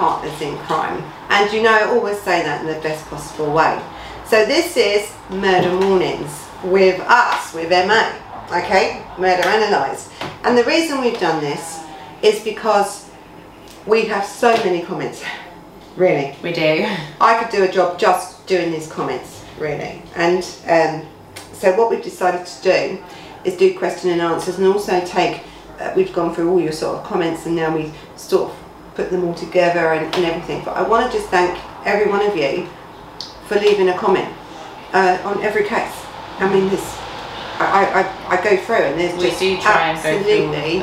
partners in crime. And you know I always say that in the best possible way. So this is Murder Mornings with us, with MA. Okay? Murder Analysed. And the reason we've done this is because we have so many comments. Really. We do. I could do a job just doing these comments, really. And um, so what we've decided to do is do question and answers and also take, uh, we've gone through all your sort of comments and now we sort of put them all together and, and everything. But I want to just thank every one of you for leaving a comment uh, on every case. I mean, this, I, I, I go through and there's We just do try and go through absolutely,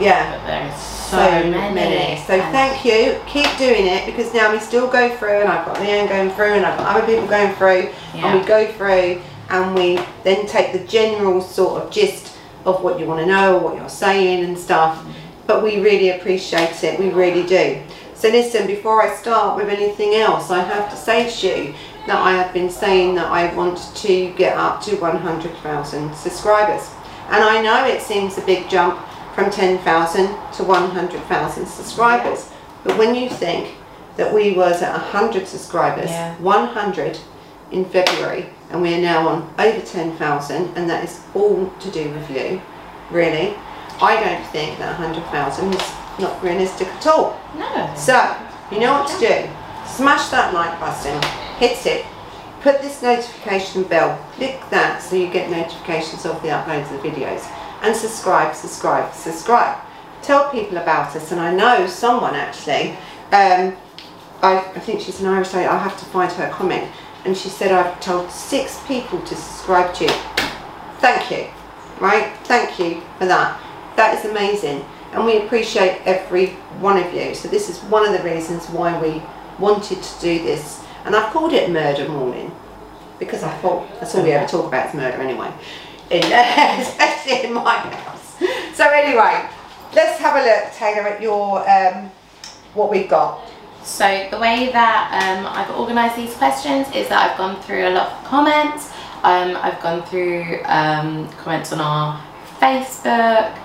yeah, but so, so many. many. So and thank you. Keep doing it because now we still go through, and I've got Leanne going through, and I've got other people going through, and we go through, and we then take the general sort of gist of what you want to know, what you're saying, and stuff. But we really appreciate it. We really do. So listen, before I start with anything else, I have to say to you that I have been saying that I want to get up to 100,000 subscribers. And I know it seems a big jump from 10,000 to 100,000 subscribers. But when you think that we was at 100 subscribers, Yeah. 100 in February, and we are now on over 10,000, and that is all to do with you, really. I don't think that 100,000 is not realistic at all. No. So, you know what to do. Smash that like button, hit it, put this notification bell, click that so you get notifications of the uploads of the videos, and subscribe, subscribe, subscribe. Tell people about us, and I know someone actually, um, I, I think she's an Irish lady, I'll have to find her comment, and she said I've told six people to subscribe to you. Thank you, right? Thank you for that. That is amazing. And we appreciate every one of you. So this is one of the reasons why we wanted to do this. And I've called it Murder Morning because I thought that's all we ever talk about is murder anyway. In, especially in my house. So anyway, let's have a look, Taylor, at your um, what we've got. So the way that um, I've organised these questions is that I've gone through a lot of comments. Um, I've gone through um, comments on our Facebook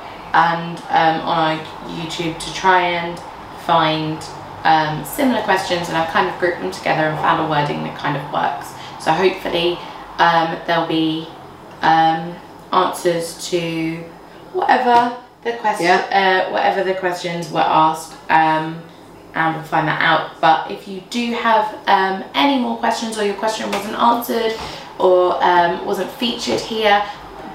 and um, on our YouTube to try and find um, similar questions, and I've kind of grouped them together and found a wording that kind of works. So hopefully um, there'll be um, answers to whatever the question, uh, whatever the questions were asked. Um, and we'll find that out. But if you do have um, any more questions or your question wasn't answered or um, wasn't featured here,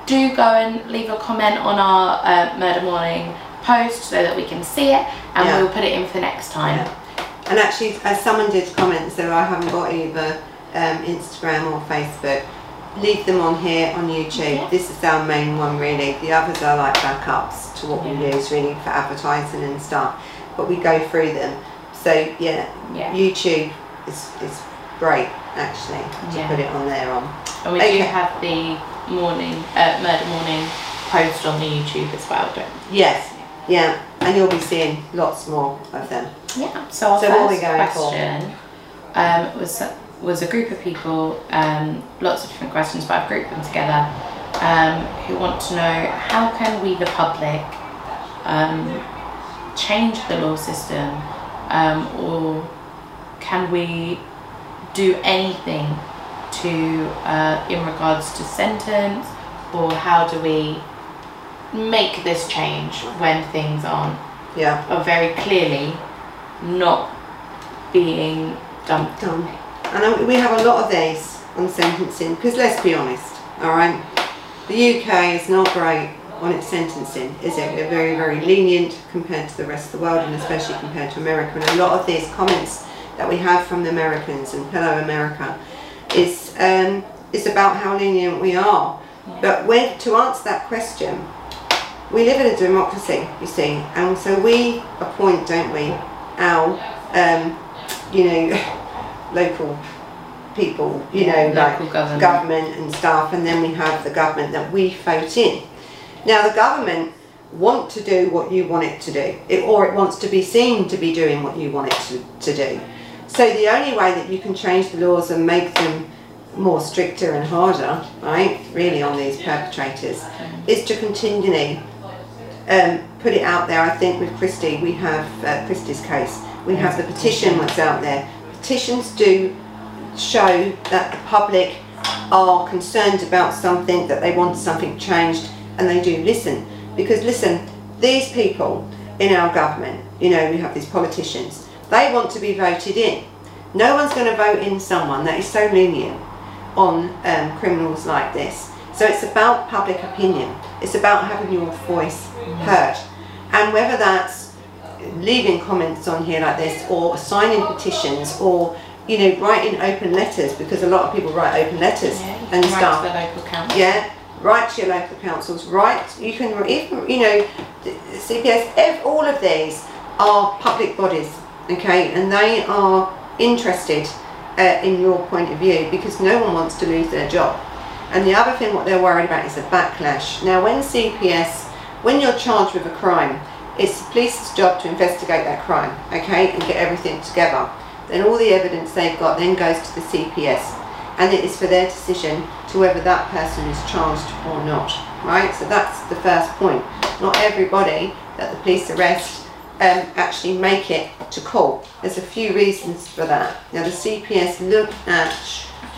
do go and leave a comment on our uh, Murder Morning post so that we can see it and Yeah. we'll put it in for next time. Yeah. And actually, as someone did comment, so I haven't got either um, Instagram or Facebook. Leave them on here on YouTube. Yeah. This is our main one, really. The others are like backups to what we use, really, for advertising and stuff. But we go through them. So yeah, Yeah. YouTube is is great actually to put it on there on. And we Okay. do have the morning, uh, Murder Morning post on the YouTube as well, don't? Yes, yeah, and you'll be seeing lots more of them. Yeah. So our So what are we first question um, was was a group of people, um, lots of different questions, but I've grouped them together, um, who want to know how can we, the public, um, change the law system, um, or can we do anything to uh, in regards to sentence, or how do we make this change when things aren't Yeah, are very clearly not being done. done. And we have a lot of these on sentencing because let's be honest, all right. The UK is not great on its sentencing, is it? We're very, very lenient compared to the rest of the world and especially compared to America. And a lot of these comments that we have from the Americans and fellow America is um, is about how lenient we are. But when to answer that question, we live in a democracy, you see, and so we appoint, don't we, our, um, you know, local people, you know, Local like government. government and staff, and then we have the government that we vote in. Now, the government want to do what you want it to do, it, or it wants to be seen to be doing what you want it to, to do. So the only way that you can change the laws and make them more stricter and harder, right, really on these perpetrators, is to continually um, put it out there. I think with Christie, we have uh, Christie's case, We have the petition that's out there. Petitions do show that the public are concerned about something, that they want something changed, and they do listen. Because listen, these people in our government, you know, we have these politicians, they want to be voted in. No one's going to vote in someone that is so lenient on um, criminals like this. So it's about public opinion. It's about having your voice heard. And whether that's leaving comments on here like this or signing petitions or you know writing open letters because a lot of people write open letters Yeah, and write stuff to the local council. yeah write to your local councils write you can even you know cps all of these are public bodies okay and they are interested uh, in your point of view because no one wants to lose their job and the other thing what they're worried about is a backlash now when cps when you're charged with a crime it's the police's job to investigate that crime okay and get everything together then all the evidence they've got then goes to the cps and it is for their decision to whether that person is charged or not. Right? So that's the first point. Not everybody that the police arrest um, actually make it to court. There's a few reasons for that. Now the CPS look at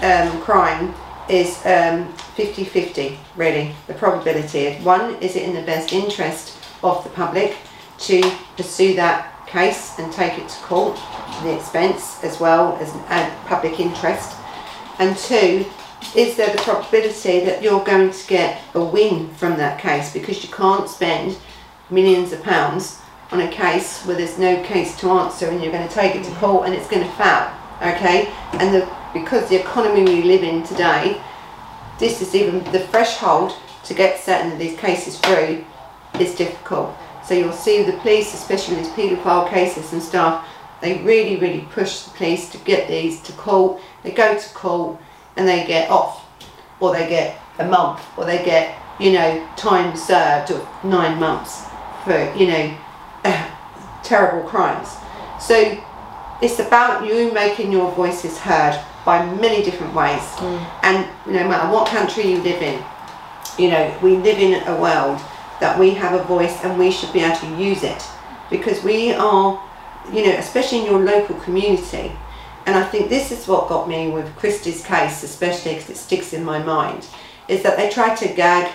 um, crime is 50-50 really, the probability. One, is it in the best interest of the public to pursue that case and take it to court, the expense as well as uh, public interest and two, is there the probability that you're going to get a win from that case because you can't spend millions of pounds on a case where there's no case to answer and you're going to take it to court and it's going to fail okay? And the, because the economy we live in today this is even the threshold to get certain of these cases through is difficult. So you'll see the police especially these paedophile cases and stuff they really really push the police to get these to court. They go to court and they get off or they get a month or they get you know time served of nine months for you know terrible crimes. So it's about you making your voices heard by many different ways. Mm. And no matter what country you live in you know we live in a world that we have a voice and we should be able to use it. Because we are you know especially in your local community. And I think this is what got me with Christie's case, especially because it sticks in my mind, is that they tried to gag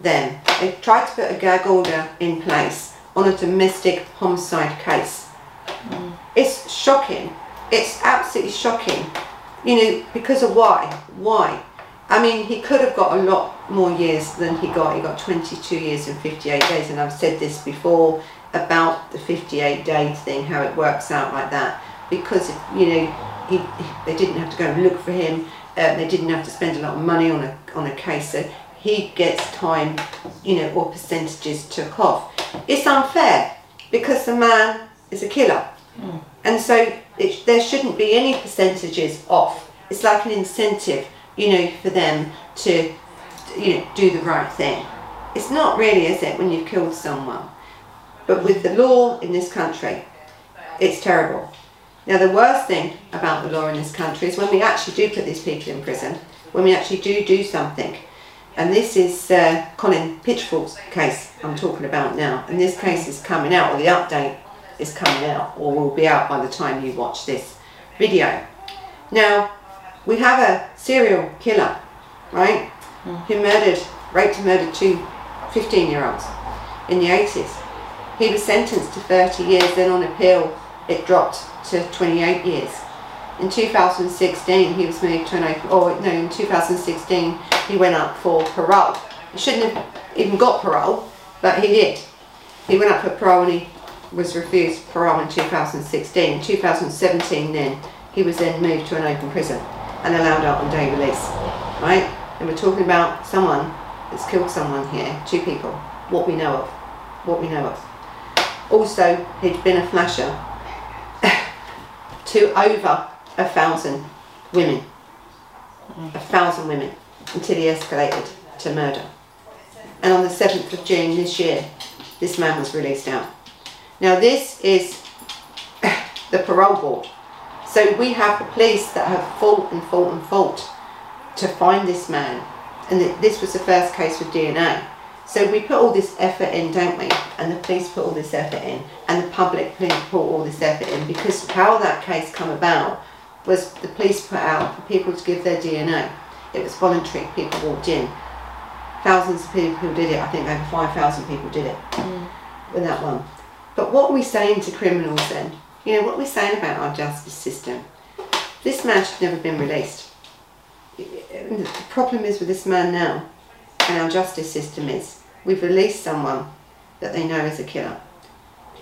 them. They tried to put a gag order in place on a domestic homicide case. It's shocking. It's absolutely shocking. You know, because of why? Why? I mean, he could have got a lot more years than he got. He got 22 years and 58 days, and I've said this before about the 58 day thing, how it works out like that because you know he, they didn't have to go and look for him. Uh, they didn't have to spend a lot of money on a on a case, so he gets time, you know, or percentages took off. It's unfair because the man is a killer, hmm. and so it, there shouldn't be any percentages off. It's like an incentive, you know, for them to, you know, do the right thing. It's not really, is it, when you've killed someone? But with the law in this country, it's terrible. Now, the worst thing about the law in this country is when we actually do put these people in prison, when we actually do do something. And this is uh, Colin Pitchfork's case I'm talking about now. And this case is coming out, or the update is coming out, or will be out by the time you watch this video. Now, we have a serial killer, right, who murdered, raped and murdered two 15 year olds in the 80s. He was sentenced to 30 years, then on appeal it dropped to 28 years. In 2016 he was moved to an open, oh, or no, in 2016 he went up for parole. He shouldn't have even got parole, but he did. He went up for parole and he was refused parole in 2016. In 2017 then, he was then moved to an open prison and allowed out on day release, right? And we're talking about someone that's killed someone here, two people, what we know of, what we know of. Also, he'd been a flasher to over a thousand women. A thousand women until he escalated to murder. And on the 7th of June this year, this man was released out. Now, this is the parole board. So we have the police that have fought and fought and fought to find this man. And this was the first case with DNA. So we put all this effort in, don't we? And the police put all this effort in, and the public put all this effort in because how that case come about was the police put out for people to give their DNA. It was voluntary. People walked in. Thousands of people did it. I think over five thousand people did it Mm. with that one. But what are we saying to criminals then? You know what are we saying about our justice system? This man should never have been released. The problem is with this man now, and our justice system is we've released someone that they know is a killer.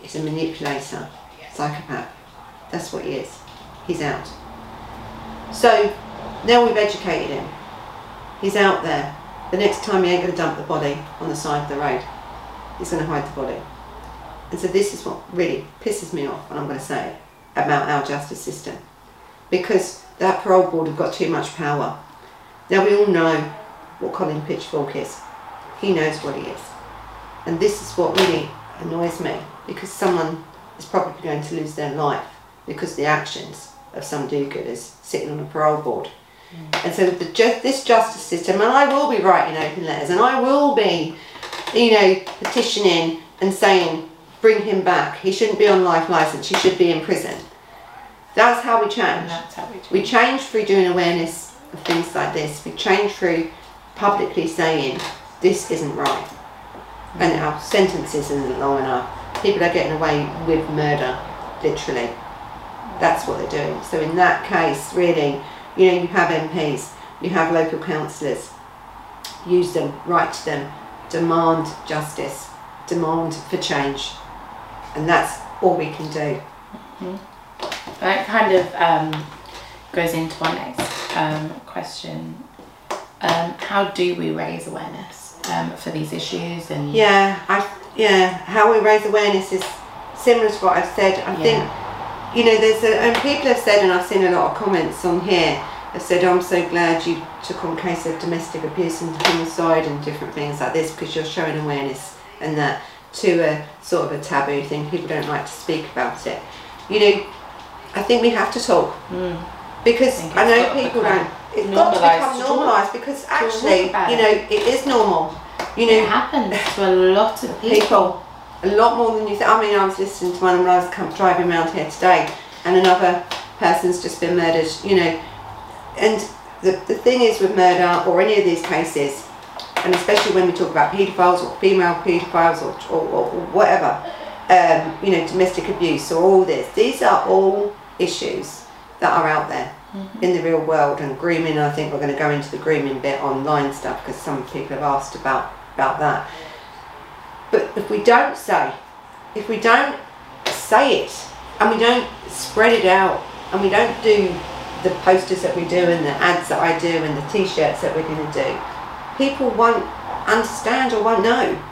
He's a manipulator, psychopath. That's what he is. He's out. So now we've educated him. He's out there. The next time he ain't going to dump the body on the side of the road. He's going to hide the body. And so this is what really pisses me off, and I'm going to say about our justice system. Because that parole board have got too much power. Now we all know what Colin Pitchfork is. He knows what he is. And this is what really annoys me, because someone is probably going to lose their life because of the actions of some do-gooders sitting on a parole board. And so the, this justice system, and I will be writing open letters, and I will be, you know, petitioning and saying, bring him back. He shouldn't be on life license. He should be in prison. That's how we change. that's how we do We change through doing awareness of things like this. We change through publicly saying this isn't right, and our sentences isn't long enough. People are getting away with murder, literally. That's what they're doing. So in that case, really, you know, you have MPs, you have local councillors. Use them, write to them, demand justice, demand for change, and that's all we can do. That kind of um, goes into our next um, question. Um, how do we raise awareness um, for these issues? And Yeah, I yeah, how we raise awareness is similar to what I've said. I think you know there's a and people have said and I've seen a lot of comments on here have said I'm so glad you took on case of domestic abuse and homicide and different things like this because you're showing awareness and that to a sort of a taboo thing people don't like to speak about it. You know, I think we have to talk Mm. because think I know people don't. It's got to become normalised because actually, you know, it is normal. You know, it happens to a lot of people. people a lot more than you think. I mean, I was listening to one when I was driving around here today, and another person's just been murdered. You know, and the the thing is with murder or any of these cases, and especially when we talk about paedophiles or female paedophiles or or, or, whatever, um, you know, domestic abuse or all this. These are all issues that are out there in the real world and grooming I think we're going to go into the grooming bit online stuff because some people have asked about about that but if we don't say if we don't say it and we don't spread it out and we don't do the posters that we do and the ads that I do and the t-shirts that we're going to do people won't understand or won't know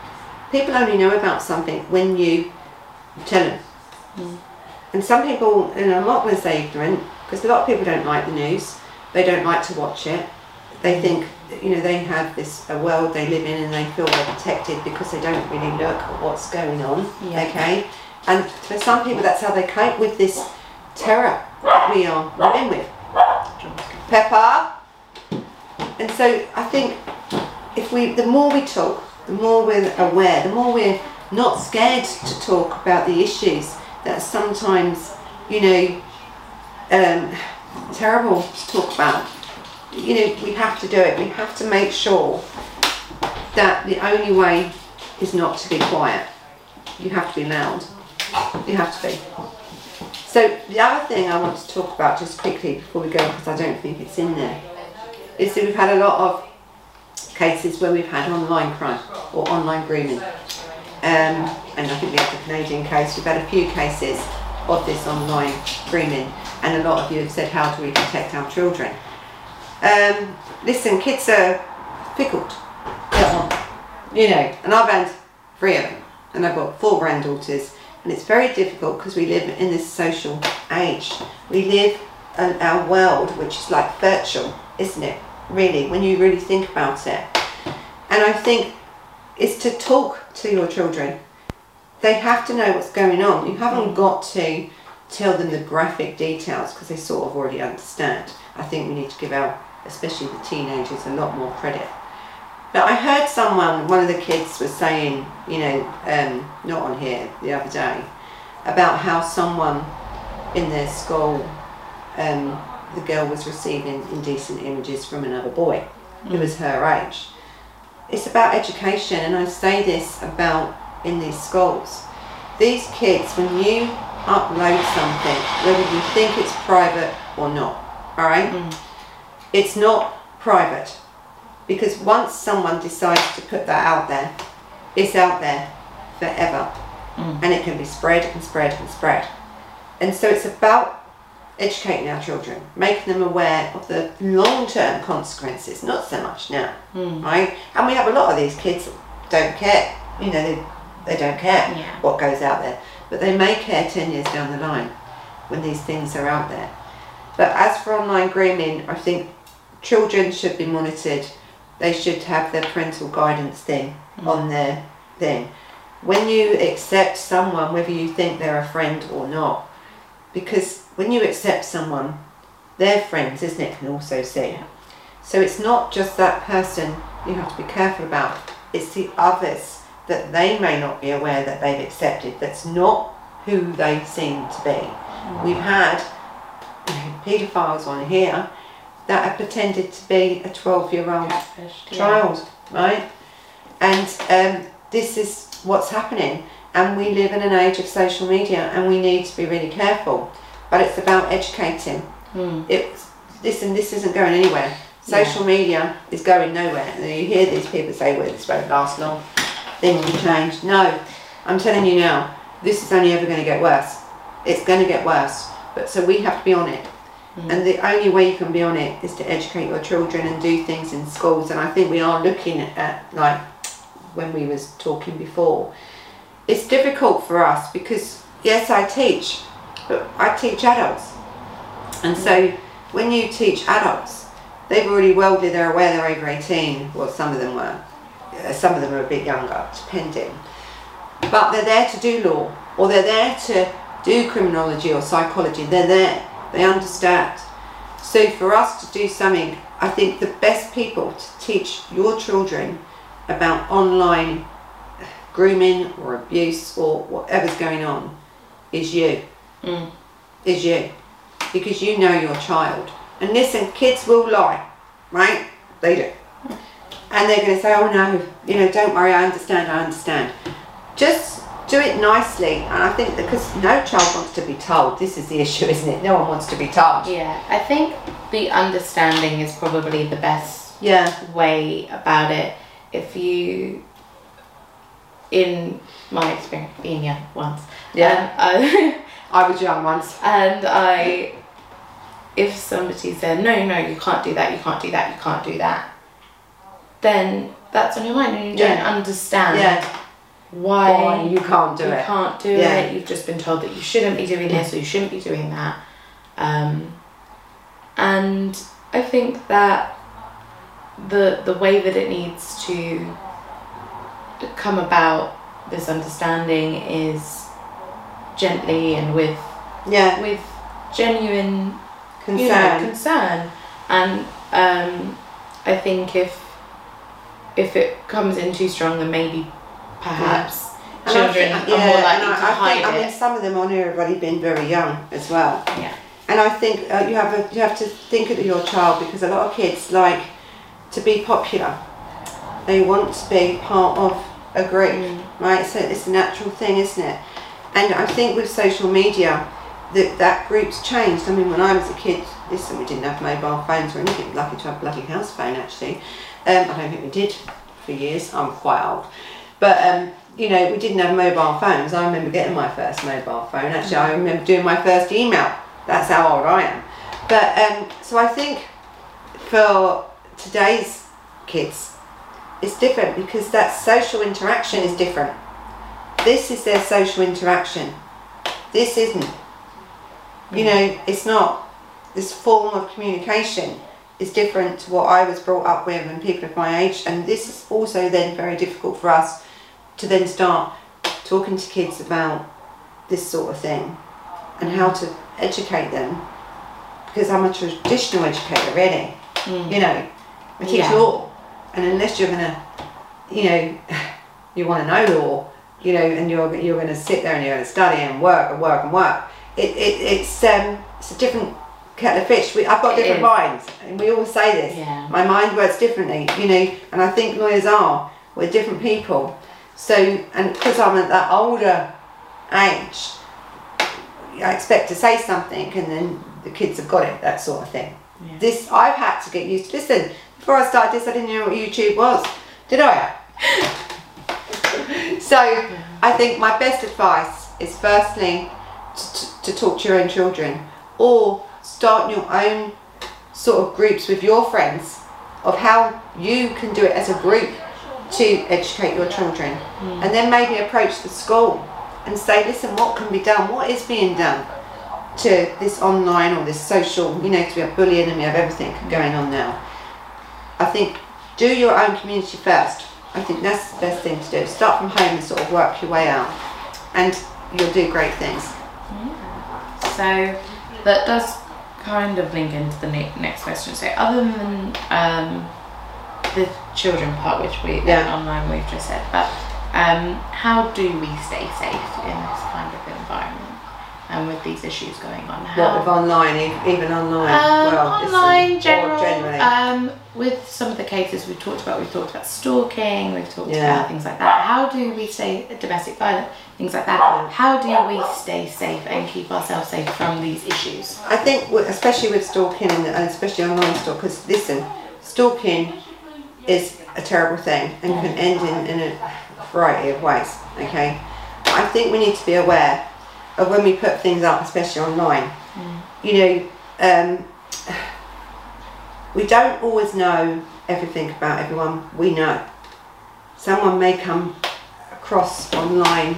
people only know about something when you tell them hmm. and some people, and I'm not going to say ignorant, because a lot of people don't like the news. They don't like to watch it. They think, you know, they have this a world they live in, and they feel they're protected because they don't really look at what's going on. Yeah. Okay, and for some people, that's how they cope with this terror we are living with. Pepper. And so I think if we, the more we talk, the more we're aware, the more we're not scared to talk about the issues that sometimes, you know, um, terrible to talk about. You know, we have to do it. We have to make sure that the only way is not to be quiet. You have to be loud. You have to be. So the other thing I want to talk about just quickly before we go, because I don't think it's in there, is that we've had a lot of cases where we've had online crime or online grooming. Um, and I think we have the Canadian case. We've had a few cases of this online grooming, and a lot of you have said, "How do we protect our children?" Um, listen, kids are pickled. you know, and I've had three of them, and I've got four granddaughters, and it's very difficult because we live in this social age. We live in our world, which is like virtual, isn't it? Really, when you really think about it. And I think it's to talk to your children. They have to know what's going on. You haven't got to tell them the graphic details because they sort of already understand. I think we need to give our, especially the teenagers, a lot more credit. But I heard someone, one of the kids was saying, you know, um, not on here the other day, about how someone in their school, um, the girl was receiving indecent images from another boy who was her age. It's about education, and I say this about in these schools. These kids, when you upload something, whether you think it's private or not, all right? It's not private because once someone decides to put that out there, it's out there forever, mm. and it can be spread and spread and spread. And so it's about educating our children, making them aware of the long-term consequences, not so much now, mm. right? And we have a lot of these kids don't care, you know, they, they don't care Yeah. what goes out there, but they may care 10 years down the line when these things are out there. But as for online grooming, I think children should be monitored. They should have their parental guidance thing mm. on their thing. When you accept someone, whether you think they're a friend or not, because when you accept someone, their friends, isn't it, can also see. So it's not just that person you have to be careful about, it's the others that they may not be aware that they've accepted, that's not who they seem to be. Mm. We've had you know, paedophiles on here that have pretended to be a 12 year old yeah. child, right? And um, this is what's happening. And we live in an age of social media and we need to be really careful. But it's about educating. Hmm. It's, listen, this isn't going anywhere. Social media is going nowhere. And you hear these people say, well, this won't last long. Things will change. No, I'm telling you now, this is only ever going to get worse. It's going to get worse. But so we have to be on it. And the only way you can be on it is to educate your children and do things in schools. And I think we are looking at, like when we was talking before, it's difficult for us because yes, I teach, but I teach adults. And so when you teach adults, they've already welded, they're aware they're over 18, well, some of them were. Uh, Some of them are a bit younger, depending. But they're there to do law, or they're there to do criminology or psychology. They're there, they understand. So for us to do something, I think the best people to teach your children about online grooming or abuse or whatever's going on is you. Mm. Is you. Because you know your child. And listen, kids will lie, right? They do. And they're going to say, oh no, you know, don't worry, I understand, I understand. Just do it nicely. And I think because no child wants to be told, this is the issue, isn't it? No one wants to be told. Yeah, I think the understanding is probably the best Yeah. way about it. If you, in my experience, being young once, Yeah. um, I, I was young once. and I, if somebody said, no, no, you can't do that, you can't do that, you can't do that, then that's on your mind and you Yeah. don't understand Yeah. Why, Why you can't do you it. You can't do Yeah. it. You've just been told that you shouldn't be doing this or you shouldn't be doing that. Um, and I think that the the way that it needs to come about this understanding is gently and with Yeah. with genuine Concern. you know, concern. And um, I think if if it comes in too strong, then maybe perhaps I children think- are more yeah, likely and to I, I hide think, I mean, some of them on here have already been very young as well. Yeah. And I think uh, you have a, you have to think of your child because a lot of kids like to be popular. They want to be part of a group, Mm. right? So it's a natural thing, isn't it? And I think with social media, that that group's changed. I mean, when I was a kid, listen, we didn't have mobile phones or anything. Lucky to have a bloody house phone, actually. Um, I don't think we did for years. I'm quite old, but um, you know, we didn't have mobile phones. I remember getting my first mobile phone. Actually, I remember doing my first email. That's how old I am. But um, so I think for today's kids, it's different because that social interaction is different. This is their social interaction. This isn't. You know, it's not. This form of communication is different to what I was brought up with and people of my age. And this is also then very difficult for us to then start talking to kids about this sort of thing and how to educate them. Because I'm a traditional educator, really. Mm. You know, I teach Yeah. law. and unless you're gonna, you know, you want to know law, you know, and you're you're gonna sit there and you're gonna study and work and work and work. It, it it's um it's a different kettle of fish. We, I've got It different is. minds, and we all say this. Yeah. My mind works differently, you know, and I think lawyers are. We're different people. So, and because I'm at that older age, I expect to say something, and then the kids have got it, that sort of thing. Yeah. This I've had to get used to. Listen, before I started this, I didn't know what YouTube was, did I? so, I think my best advice is firstly to, to, to talk to your own children, or start your own sort of groups with your friends of how you can do it as a group to educate your children, and then maybe approach the school and say, listen, what can be done? What is being done? to this online or this social, you know, because we have bullying and we have everything going on now. I think do your own community first. I think that's the best thing to do. Start from home and sort of work your way out, and you'll do great things. So that does kind of link into the ne- next question. So other than um, the children part, which we Yeah. online we've just said, but um, how do we stay safe in this kind of environment and with these issues going on? What with online, even online? Um, well, online, general. generally. Um, with some of the cases we've talked about, we've talked about stalking, we've talked Yeah. about things like that. How do we stay domestic violence, things like that? How do we stay safe and keep ourselves safe from these issues? I think, especially with stalking and especially online stalk, because listen, stalking is a terrible thing and can end in, in a variety of ways. Okay, I think we need to be aware of when we put things up, especially online. You know, um, we don't always know everything about everyone. We know someone may come across online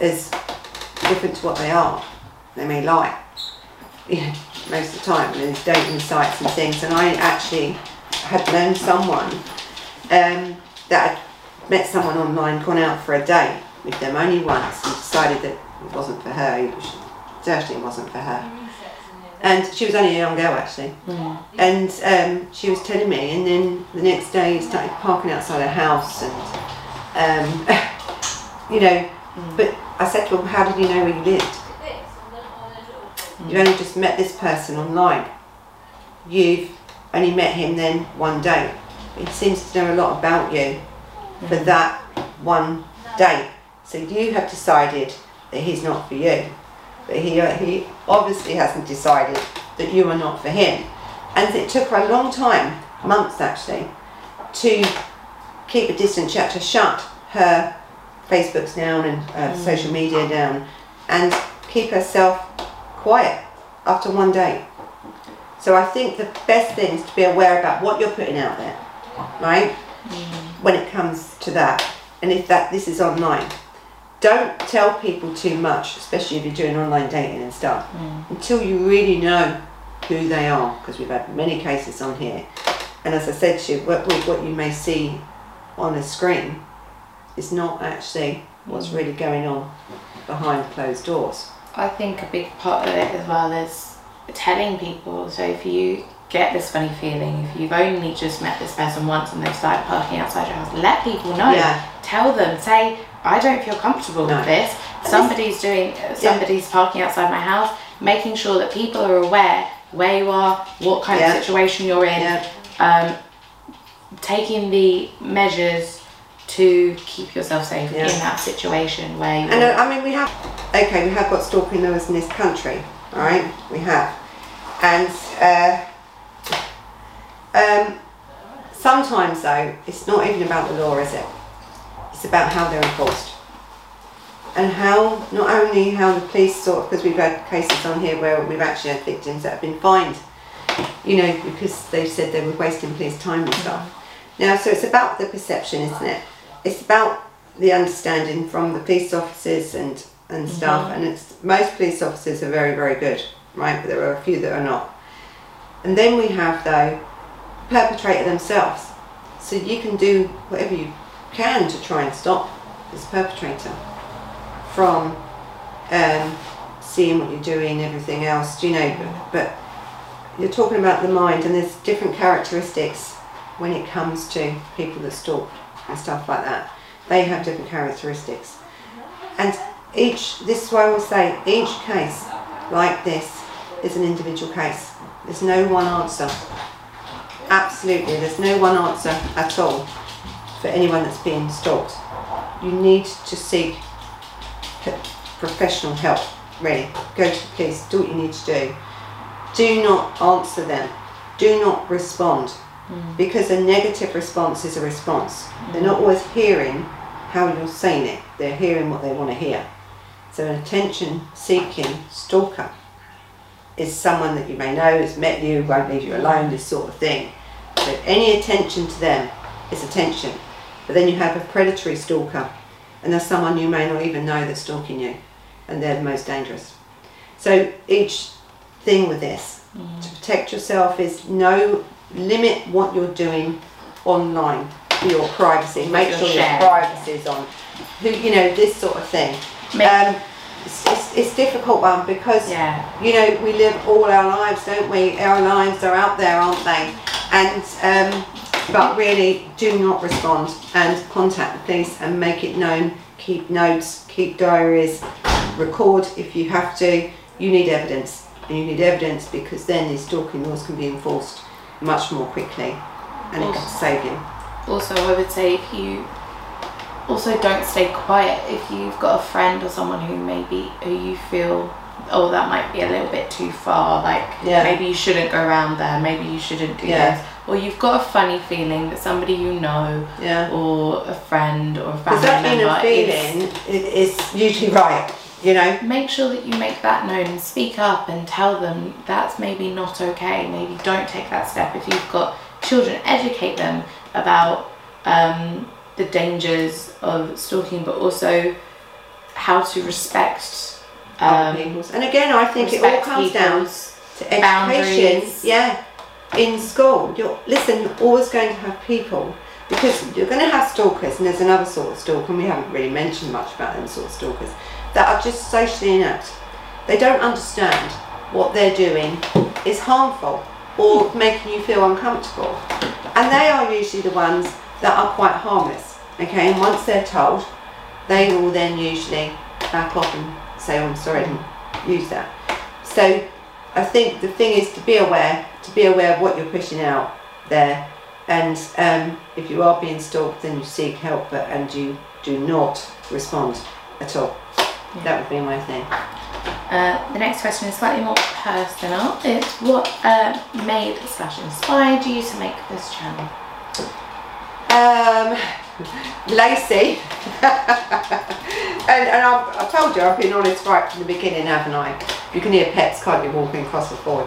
as different to what they are. They may lie you know, most of the time, and there's dating sites and things. And I actually had known someone um, that had met someone online, gone out for a date with them only once, and decided that it wasn't for her. It was- certainly wasn't for her. And she was only a young girl actually. And um, she was telling me, and then the next day he started parking outside her house, and um, you know. But I said to him, "How did you know where you lived?" You only just met this person online. You've only met him then one day. He seems to know a lot about you for that one day. So you have decided that he's not for you. But he, uh, he obviously hasn't decided that you are not for him. And it took her a long time, months actually, to keep a distance. She had to shut her Facebooks down and uh, social media down and keep herself quiet after one day. So I think the best thing is to be aware about what you're putting out there, right? Mm. When it comes to that, and if that this is online, don't tell people too much, especially if you're doing online dating and stuff, mm. until you really know who they are, because we've had many cases on here. And as I said to you, what, what what you may see on a screen is not actually what's mm. really going on behind closed doors. I think a big part of it as well is telling people. So if you get this funny feeling, if you've only just met this person once and they've started parking outside your house, let people know. Yeah. Tell them. Say, I don't feel comfortable No. with this. Somebody's doing. Somebody's parking outside my house. Making sure that people are aware where you are, what kind Yeah. of situation you're in. Yeah. Um, taking the measures to keep yourself safe Yeah. in that situation where you And uh, I mean, we have, okay, we have got stalking laws in this country, all right? We have. And uh, um, sometimes, though, it's not even about the law, is it? It's about how they're enforced. And how, not only how the police sort of, because we've had cases on here where we've actually had victims that have been fined, you know, because they've said they were wasting police time and stuff. Now, so it's about the perception, isn't it? It's about the understanding from the police officers and, and stuff, and it's most police officers are very, very good, right? But there are a few that are not. And then we have, though, perpetrator themselves. So you can do whatever you can to try and stop this perpetrator from um, seeing what you're doing, everything else, do you know? But, but you're talking about the mind, and there's different characteristics when it comes to people that stalk and stuff like that. They have different characteristics. And each, this is why I will say, each case like this is an individual case. There's no one answer. Absolutely, there's no one answer at all for anyone that's being stalked. You need to seek professional help, really. Go to the police, do what you need to do. Do not answer them. Do not respond. Mm. Because a negative response is a response. Mm. They're not always hearing how you're saying it, they're hearing what they want to hear. So, an attention seeking stalker is someone that you may know, has met you, won't leave you alone, this sort of thing. So, any attention to them is attention. But then you have a predatory stalker, and there's someone you may not even know that's stalking you, and they're the most dangerous. So, each thing with this mm. to protect yourself is know, limit what you're doing online for your privacy. Make sure your privacy is on. Who you know this sort of thing. Um, it's, it's, it's, difficult one because yeah. you know we live all our lives, don't we? Our lives are out there, aren't they? And um, but really, do not respond and contact the police and make it known. Keep notes, keep diaries, record if you have to. You need evidence, and you need evidence because then these stalking laws can be enforced much more quickly, and also, it can save you. Also, I would say if you also don't stay quiet if you've got a friend or someone who maybe who you feel oh that might be a little bit too far like yeah. maybe you shouldn't go around there maybe you shouldn't do yeah. this or you've got a funny feeling that somebody you know yeah. or a friend or a family that member feeling is, is usually right you know make sure that you make that known and speak up and tell them that's maybe not okay maybe don't take that step if you've got children educate them about um, the dangers of stalking, but also how to respect um, And again, I think it all comes down to education. Boundaries. Yeah, in school, you're listen. Always going to have people because you're going to have stalkers, and there's another sort of stalker. And we haven't really mentioned much about them sort of stalkers that are just socially inept. They don't understand what they're doing is harmful or making you feel uncomfortable, and they are usually the ones that are quite harmless. Okay, and once they're told, they will then usually back off and say, oh, I'm sorry, I didn't use that. So I think the thing is to be aware, to be aware of what you're pushing out there. And um, if you are being stalked, then you seek help, but, and you do not respond at all. Yeah. That would be my thing. Uh, the next question is slightly more personal. It's what uh, made slash inspired you to make this channel? Um, Lacey, and, and I've, I told you I've been honest right from the beginning, haven't I? You can hear pets, can't you, walking across the floor.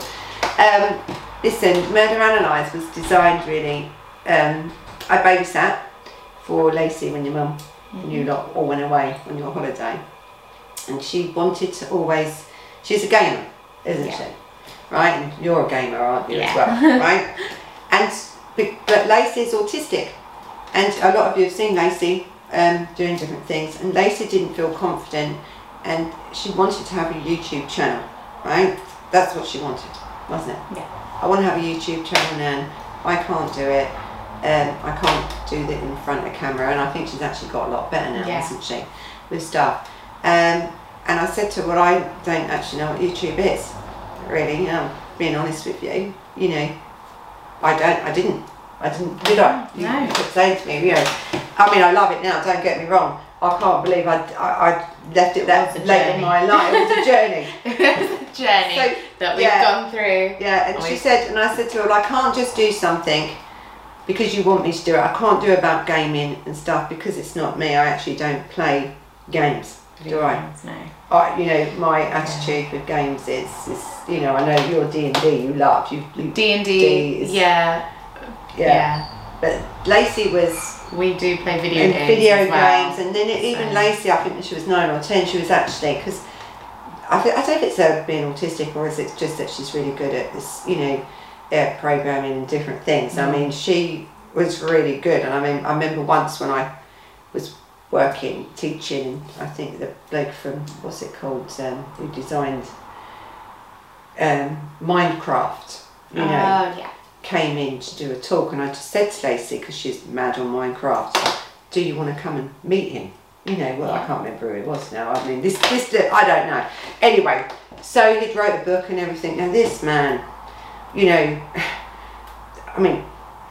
Um, listen, Murder Analysed was designed really. Um, I babysat for Lacey when your mum mm-hmm. and you lot all went away on your holiday, and she wanted to always. She's a gamer, isn't yeah. she? Right, and you're a gamer, aren't you yeah. as well? Right, and but Lacey's autistic and a lot of you have seen Lacey um, doing different things, and Lacey didn't feel confident, and she wanted to have a YouTube channel, right? That's what she wanted, wasn't it? Yeah. I want to have a YouTube channel, and I can't do it. Um, I can't do that in front of camera, and I think she's actually got a lot better now, yeah. hasn't she, with stuff. Um, and I said to her, well, I don't actually know what YouTube is, really, you know, being honest with you. You know, I don't, I didn't I didn't, did I? You, no. kept saying to me, you know, I mean, I love it now, don't get me wrong. I can't believe I, I, I left it, that late in my life. It was a journey. it was a journey so, that we've yeah, gone through. Yeah, and, and she said, and I said to her, well, I can't just do something because you want me to do it. I can't do about gaming and stuff because it's not me. I actually don't play games, do I? no. I, you know, my attitude yeah. with games is, is, you know, I know you're D and D. You love you. D and D. Yeah yeah. But Lacey was. We do play video games. Video well, games, and then it, even so. Lacey, I think when she was nine or ten, she was actually because. I, I don't know if it's her being autistic or is it just that she's really good at this, you know, uh, programming and different things. Mm. I mean, she was really good, and I mean, I remember once when I was working, teaching, I think the bloke from, what's it called, um, who designed um, Minecraft, you know. Oh, yeah came in to do a talk, and I just said to Lacey because she's mad on Minecraft, "Do you want to come and meet him?" You know, well, I can't remember who it was now. I mean, this, this, I don't know. Anyway, so he'd wrote a book and everything. Now this man, you know, I mean,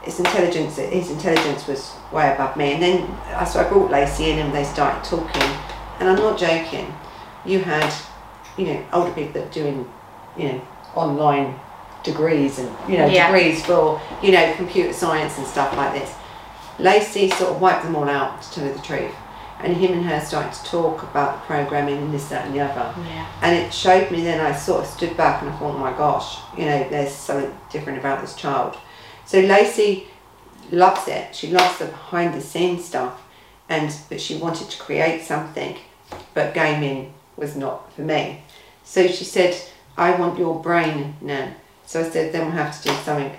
his intelligence, his intelligence was way above me. And then, so I brought Lacey in, and they started talking. And I'm not joking. You had, you know, older people that doing, you know, online degrees and you know Yeah. degrees for you know computer science and stuff like this. Lacey sort of wiped them all out to tell you the truth, and him and her started to talk about the programming and this, that, and the other. Yeah. And it showed me then I sort of stood back and I thought, oh my gosh, you know, there's something different about this child. So Lacey loves it. She loves the behind the scenes stuff and but she wanted to create something, but gaming was not for me. So she said, I want your brain now. So I said, then we'll have to do something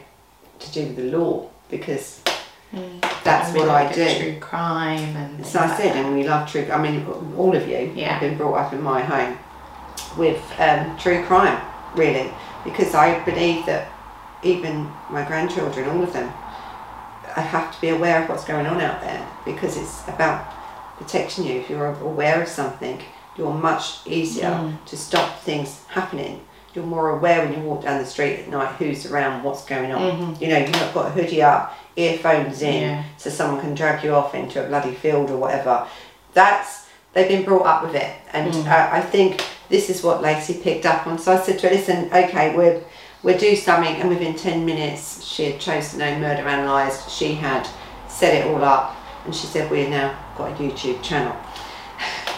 to do with the law because that's And we what I do. True crime and. So I said, that. and we love true. I mean, all of you Yeah. have been brought up in my home with um, true crime, really, because I believe that even my grandchildren, all of them, I have to be aware of what's going on out there because it's about protecting you. If you're aware of something, you're much easier Mm. to stop things happening. You're more aware when you walk down the street at night who's around, what's going on. Mhm. You know, you've not got a hoodie up, earphones in, Yeah. so someone can drag you off into a bloody field or whatever. That's they've been brought up with it, and Mm. uh, I think this is what Lacey picked up on. So I said to her, "Listen, okay, we'll we'll do something," and within ten minutes, she had chosen name Murder Analysed. She had set it all up, and she said, "We've now got a YouTube channel,"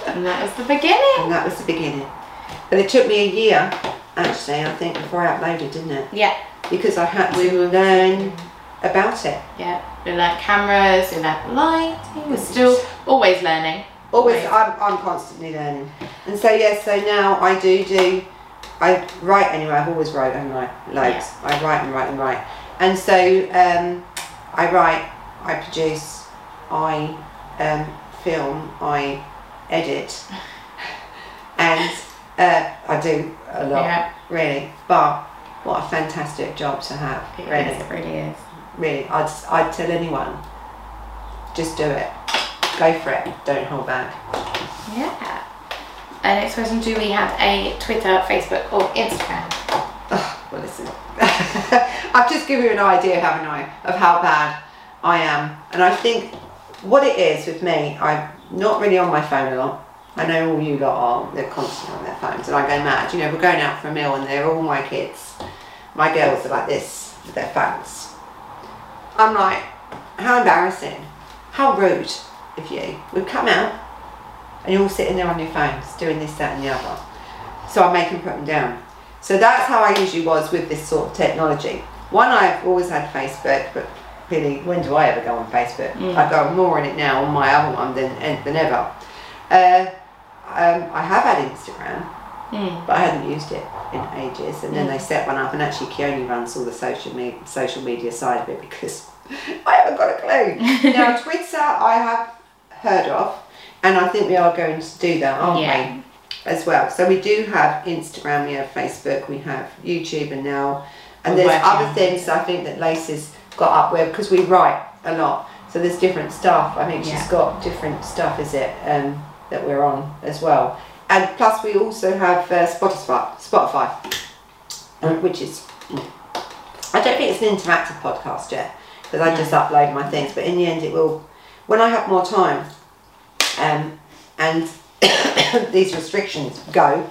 And that was the beginning. and that was the beginning. But it took me a year, actually, I think, before I uploaded, didn't it? Yeah. Because I had We to were- learn about it. Yeah. We learnt cameras, we learnt lighting. We're still always learning. Always, Right. I'm, I'm constantly learning. And so, yes, so now I do do, I write anyway, I've always wrote, haven't I? Loads. I write and write and write. And so um, I write, I produce, I um, film, I edit, and uh, I do a lot, Yeah. really. But what a fantastic job to have, It really. is, it really is. Really, I'd, I'd tell anyone, just do it. Go for it, don't hold back. Yeah. Uh, next question Do we have a Twitter, Facebook, or Instagram? Oh, well, listen. I've just given you an idea, haven't I, of how bad I am. And I think what it is with me, I'm not really on my phone a lot. I know all you lot are, they're constantly on their phones, and I go mad. You know, we're going out for a meal, and they're all my kids. My girls are like this with their phones. I'm like, how embarrassing, how rude of you. We've come out, and you're all sitting there on your phones doing this, that, and the other. So I make them put them down. So that's how I usually was with this sort of technology. One, I've always had Facebook, but really, when do I ever go on Facebook? Mm. I go more on it now on my other one than, than ever. Uh, um, I have had Instagram, Hmm. but I hadn't used it in ages. And then Mm. they set one up, and actually, Keone runs all the social media, social media side of it because I haven't got a clue. now, Twitter, I have heard of, and I think we are going to do that, aren't Yeah. we? As well. So we do have Instagram, we have Facebook, we have YouTube, and now, and We're there's other things I think that Lacey's got up with because we write a lot. So there's different stuff. I think Yeah. she's got different stuff, is it, um, that we're on as well. And plus, we also have uh, Spotify, Spotify, um, which is I don't think it's an interactive podcast yet because I just upload my things. But in the end, it will when I have more time, um, and these restrictions go,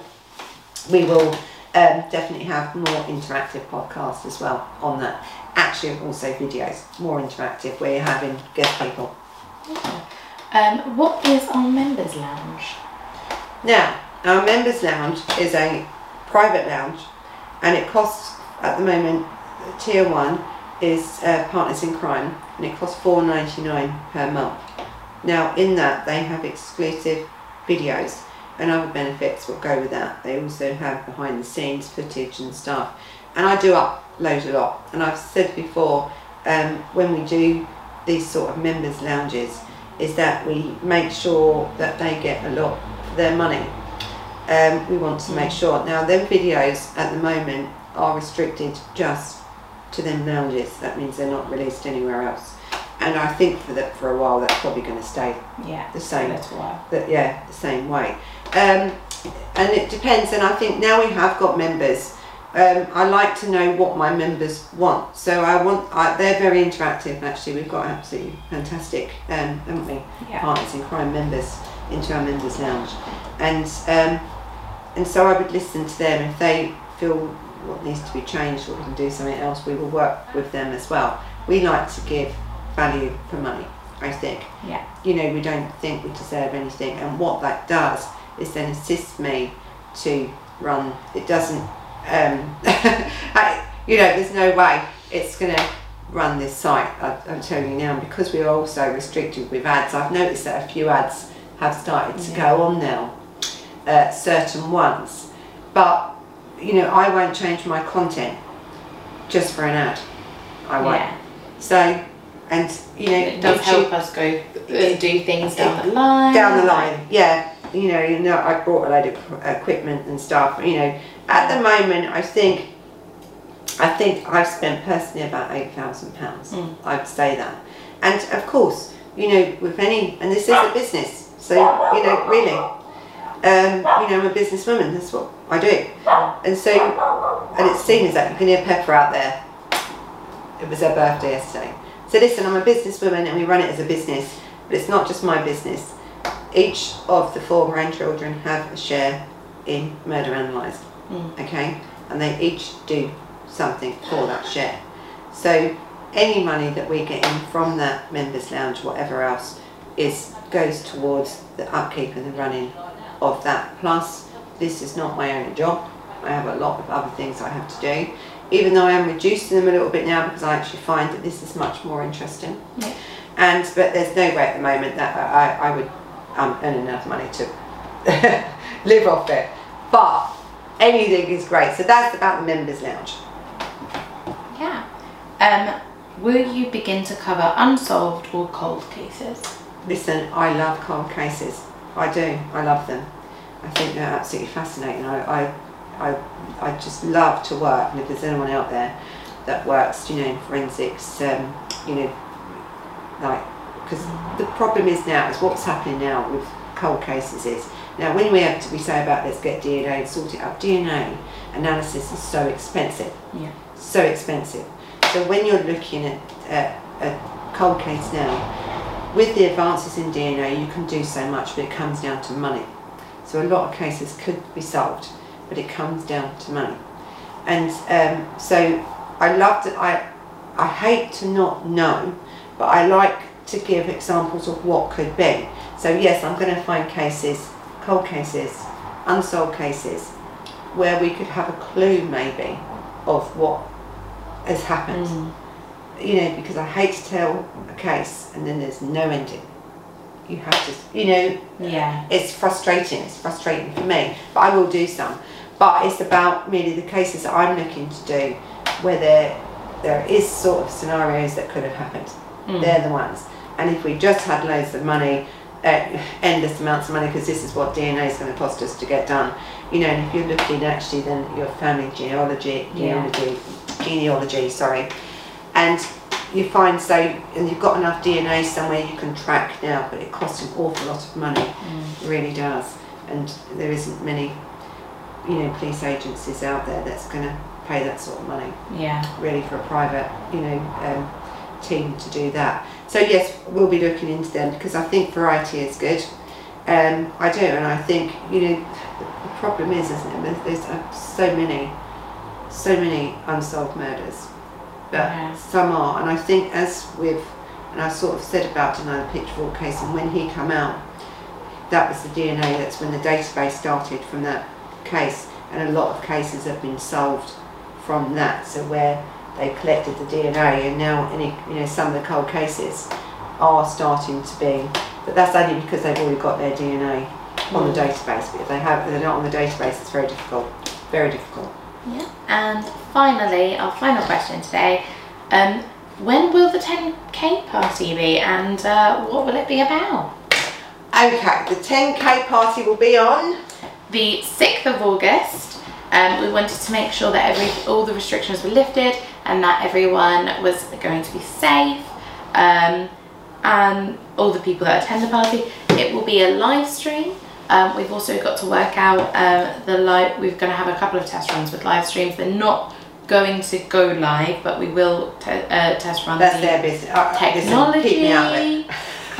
we will um, definitely have more interactive podcasts as well on that. Actually, also videos, more interactive where you're having guest people. Um, what is our members lounge? Now, our members lounge is a private lounge, and it costs at the moment tier one is uh, Partners in Crime, and it costs four ninety nine per month. Now, in that they have exclusive videos and other benefits that go with that. They also have behind the scenes footage and stuff, and I do upload a lot. And I've said before, um, when we do these sort of members lounges, is that we make sure that they get a lot for their money. Um, we want to make sure. Now, their videos at the moment are restricted just to them lounges. That means they're not released anywhere else. And I think for that for a while that's probably going to stay Yeah. the same. A little while. That yeah, the same way. Um, and it depends. And I think now we have got members. Um, I like to know what my members want. So I want. I, they're very interactive. Actually, we've got absolutely fantastic, um, haven't we? Yeah. Partners in crime members into our members lounge, and um, and so I would listen to them if they feel what needs to be changed or we can do something else. We will work with them as well. We like to give value for money. I think Yeah. you know, we don't think we deserve anything. And what that does is then assist me to run. It doesn't, um, I, you know, there's no way it's going to run this site. I, I'm telling you now, because we are also restricted with ads. I've noticed that a few ads have started to Yeah. go on now, uh, certain ones. But you know, I won't change my content just for an ad. I won't. Yeah. So, and you know, It does help us go and do things down the line. down the line yeah you know you know i brought a load of equipment and stuff you know at the moment i think i think i've spent personally about eight thousand pounds. Mm. i'd say that. And of course you know with any and this is a business so you know really um, you know i'm a businesswoman that's what i do. And so and it's seen as that you can hear pepper out there. It was her birthday yesterday. So listen i'm a businesswoman and we run it as a business but it's not just my business. Each of the four grandchildren have a share in Murder Analysed, Mm. okay? And they each do something for that share. So any money that we get in from that members lounge, whatever else, is goes towards the upkeep and the running of that. Plus, this is not my only job. I have a lot of other things I have to do. Even though I am reducing them a little bit now because I actually find that this is much more interesting. Yeah. And but there's no way at the moment that I, I would um, earn enough money to live off it. But anything is great. So that's about the members lounge. Yeah. Um, will you begin to cover unsolved or cold cases? Listen, I love cold cases. I do. I love them. I think they're absolutely fascinating. I, I, I, I just love to work. And if there's anyone out there that works, you know, in forensics, um, you know, like, because the problem is now is what's happening now with cold cases is now when we have to, we say about let's get DNA and sort it out. DNA analysis is so expensive Yeah. so expensive. So when you're looking at uh, a cold case now, with the advances in DNA, you can do so much, but it comes down to money. So a lot of cases could be solved, but it comes down to money. And um, so I love that I, I hate to not know, but I like to give examples of what could be. So yes, I'm going to find cases, cold cases, unsolved cases, where we could have a clue maybe of what has happened. Mm. You know, because I hate to tell a case and then there's no ending. You have to, you know, Yeah. it's frustrating. It's frustrating for me, but I will do some. But it's about really the cases that I'm looking to do where there there is sort of scenarios that could have happened. Mm. They're the ones. And if we just had loads of money, endless amounts of money, because this is what DNA is going to cost us to get done. You know, and if you're looking actually, then your family genealogy, Yeah. genealogy, genealogy, sorry, and you find so, and you've got enough DNA somewhere you can track now, but it costs an awful lot of money. Mm. It really does, and there isn't many, you know, police agencies out there that's going to pay that sort of money Yeah. really for a private, you know, um, team to do that. So yes, we'll be looking into them because I think variety is good. Um, I do, and I think you know the, problem is, isn't it? There's, there's uh, so many, so many unsolved murders, but Yeah. some are, and I think as with, and I sort of said about another Pitchfork case, and when he come out, that was the DNA. That's when the database started from that case, and a lot of cases have been solved from that. So where they collected the DNA, and now any you know some of the cold cases are starting to be, but that's only because they've already got their DNA on the Mm. database. But if they have, they're not on the database. It's very difficult. Very difficult. Yeah. And finally, our final question today. Um, when will the 10k party be and uh, what will it be about? Okay, the 10k party will be on. The 6th of August um, we wanted to make sure that every all the restrictions were lifted and that everyone was going to be safe. Um, and all the people that attend the party. It will be a live stream. Um, we've also got to work out uh, the live. We're going to have a couple of test runs with live streams. They're not going to go live, but we will te uh, test run That's the their business. Uh, technology, listen, keep me out of it.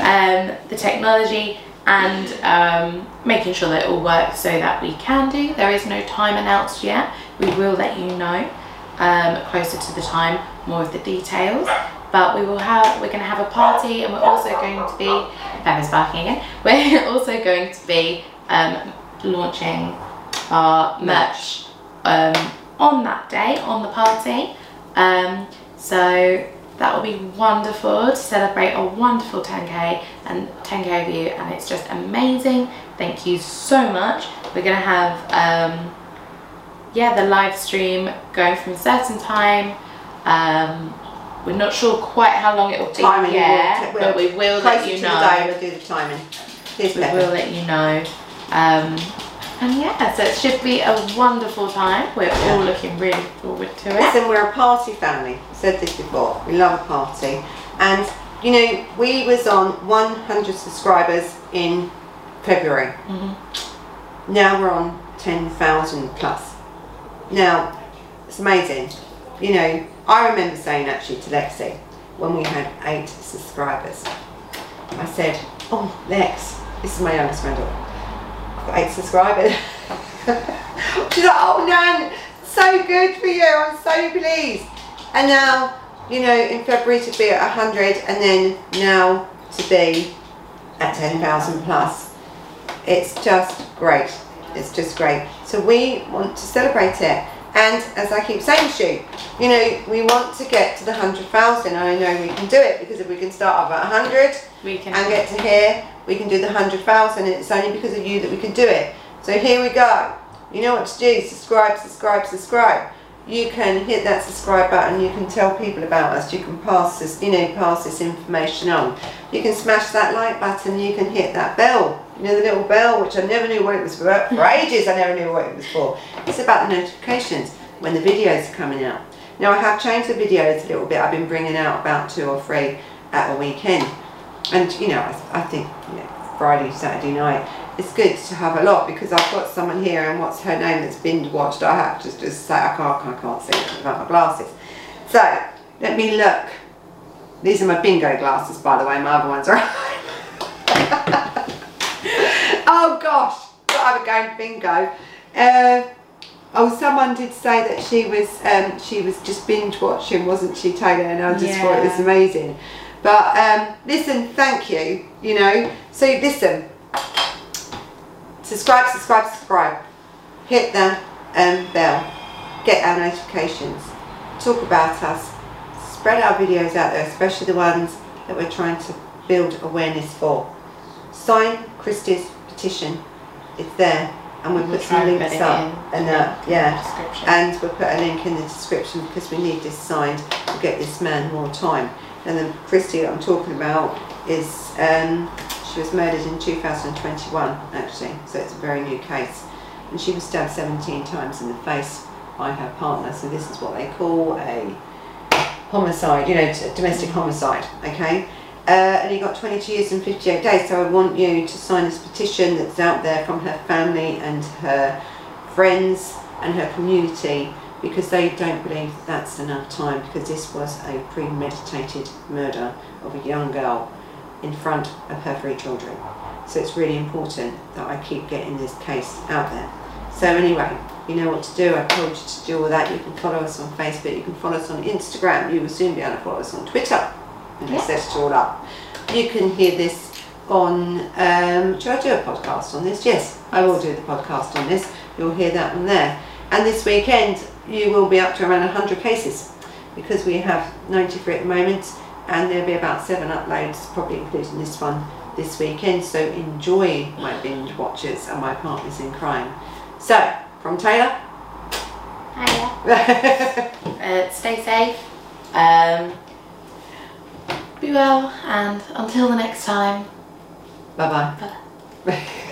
um, the technology, and um, making sure that it all works so that we can do. There is no time announced yet. We will let you know um, closer to the time more of the details. But we will have we're going to have a party, and we're also going to be Bella's barking again. We're also going to be um, launching our merch um, on that day on the party. Um, so that will be wonderful to celebrate a wonderful 10k and 10k of you, and it's just amazing. Thank you so much. We're gonna have um, yeah the live stream going from a certain time. Um, we're not sure quite how long it will be Timing, yet, we'll- but we will let you to know. the day, we'll do the timing. Here's We will let you know. Um, and yeah, so it should be a wonderful time. We're all looking really forward to it. Listen, we're a party family. I said this before. We love a party. And, you know, we was on 100 subscribers in February. Mhm. Now we're on 10,000 plus. Now, it's amazing. You know, I remember saying actually to Lexi when we had eight subscribers, I said, oh, Lex, this is my youngest granddaughter. I've got eight subscribers. She's like, oh, Nan, so good for you. I'm so pleased. And now, you know, in February to be at 100 and then now to be at 10,000 plus. It's just great. It's just great. So we want to celebrate it. And as I keep saying to you, you know, we want to get to the 100,000. and I know we can do it because if we can start off at 100 We can. and get to here, we can do the 100,000 and it's only because of you that we can do it. So here we go. You know what to do. Subscribe, subscribe, subscribe. You can hit that subscribe button. You can tell people about us. You can pass this, you know, pass this information on. You can smash that like button. You can hit that bell. You know, the little bell, which I never knew what it was for. For ages, I never knew what it was for. It's about the notifications when the videos are coming out. Now, I have changed the videos a little bit. I've been bringing out about two or three at a weekend. And, you know, I, I think, you know, Friday, Saturday night, it's good to have a lot because I've got someone here and what's her name that's binge watched. I have to just say I can't, I can't see it without my glasses. So let me look. These are my bingo glasses, by the way. My other ones are. oh gosh, I a game bingo. Uh, oh, someone did say that she was um, she was just binge watching, wasn't she, Taylor? And I just thought it was amazing. But um, listen, thank you. You know, so listen subscribe, subscribe, subscribe. Hit the um, bell. Get our notifications. Talk about us. Spread our videos out there, especially the ones that we're trying to build awareness for. Sign Christie's petition. It's there, and we'll We'll put some links up. And uh, yeah, description. and we'll put a link in the description because we need this signed to get this man more time. And then Christie that I'm talking about is um, she was murdered in 2021 actually, so it's a very new case. And she was stabbed 17 times in the face by her partner. So this is what they call a homicide, you know, domestic homicide. Okay. Uh, and he got 22 years and 58 days. So I want you to sign this petition that's out there from her family and her friends and her community because they don't believe that's enough time because this was a premeditated murder of a young girl in front of her three children. So it's really important that I keep getting this case out there. So anyway, you know what to do. I told you to do all that. You can follow us on Facebook. You can follow us on Instagram. You will soon be able to follow us on Twitter. And Yeah. set it all up. You can hear this on. Um, should I do a podcast on this? Yes, I will do the podcast on this. You'll hear that on there. And this weekend, you will be up to around 100 cases because we have 93 at the moment, and there'll be about seven uploads, probably including this one this weekend. So enjoy my binge watches and my partners in crime. So, from Taylor. Hiya. Uh, stay safe. Um, be well, and until the next time. bye bye. Bye.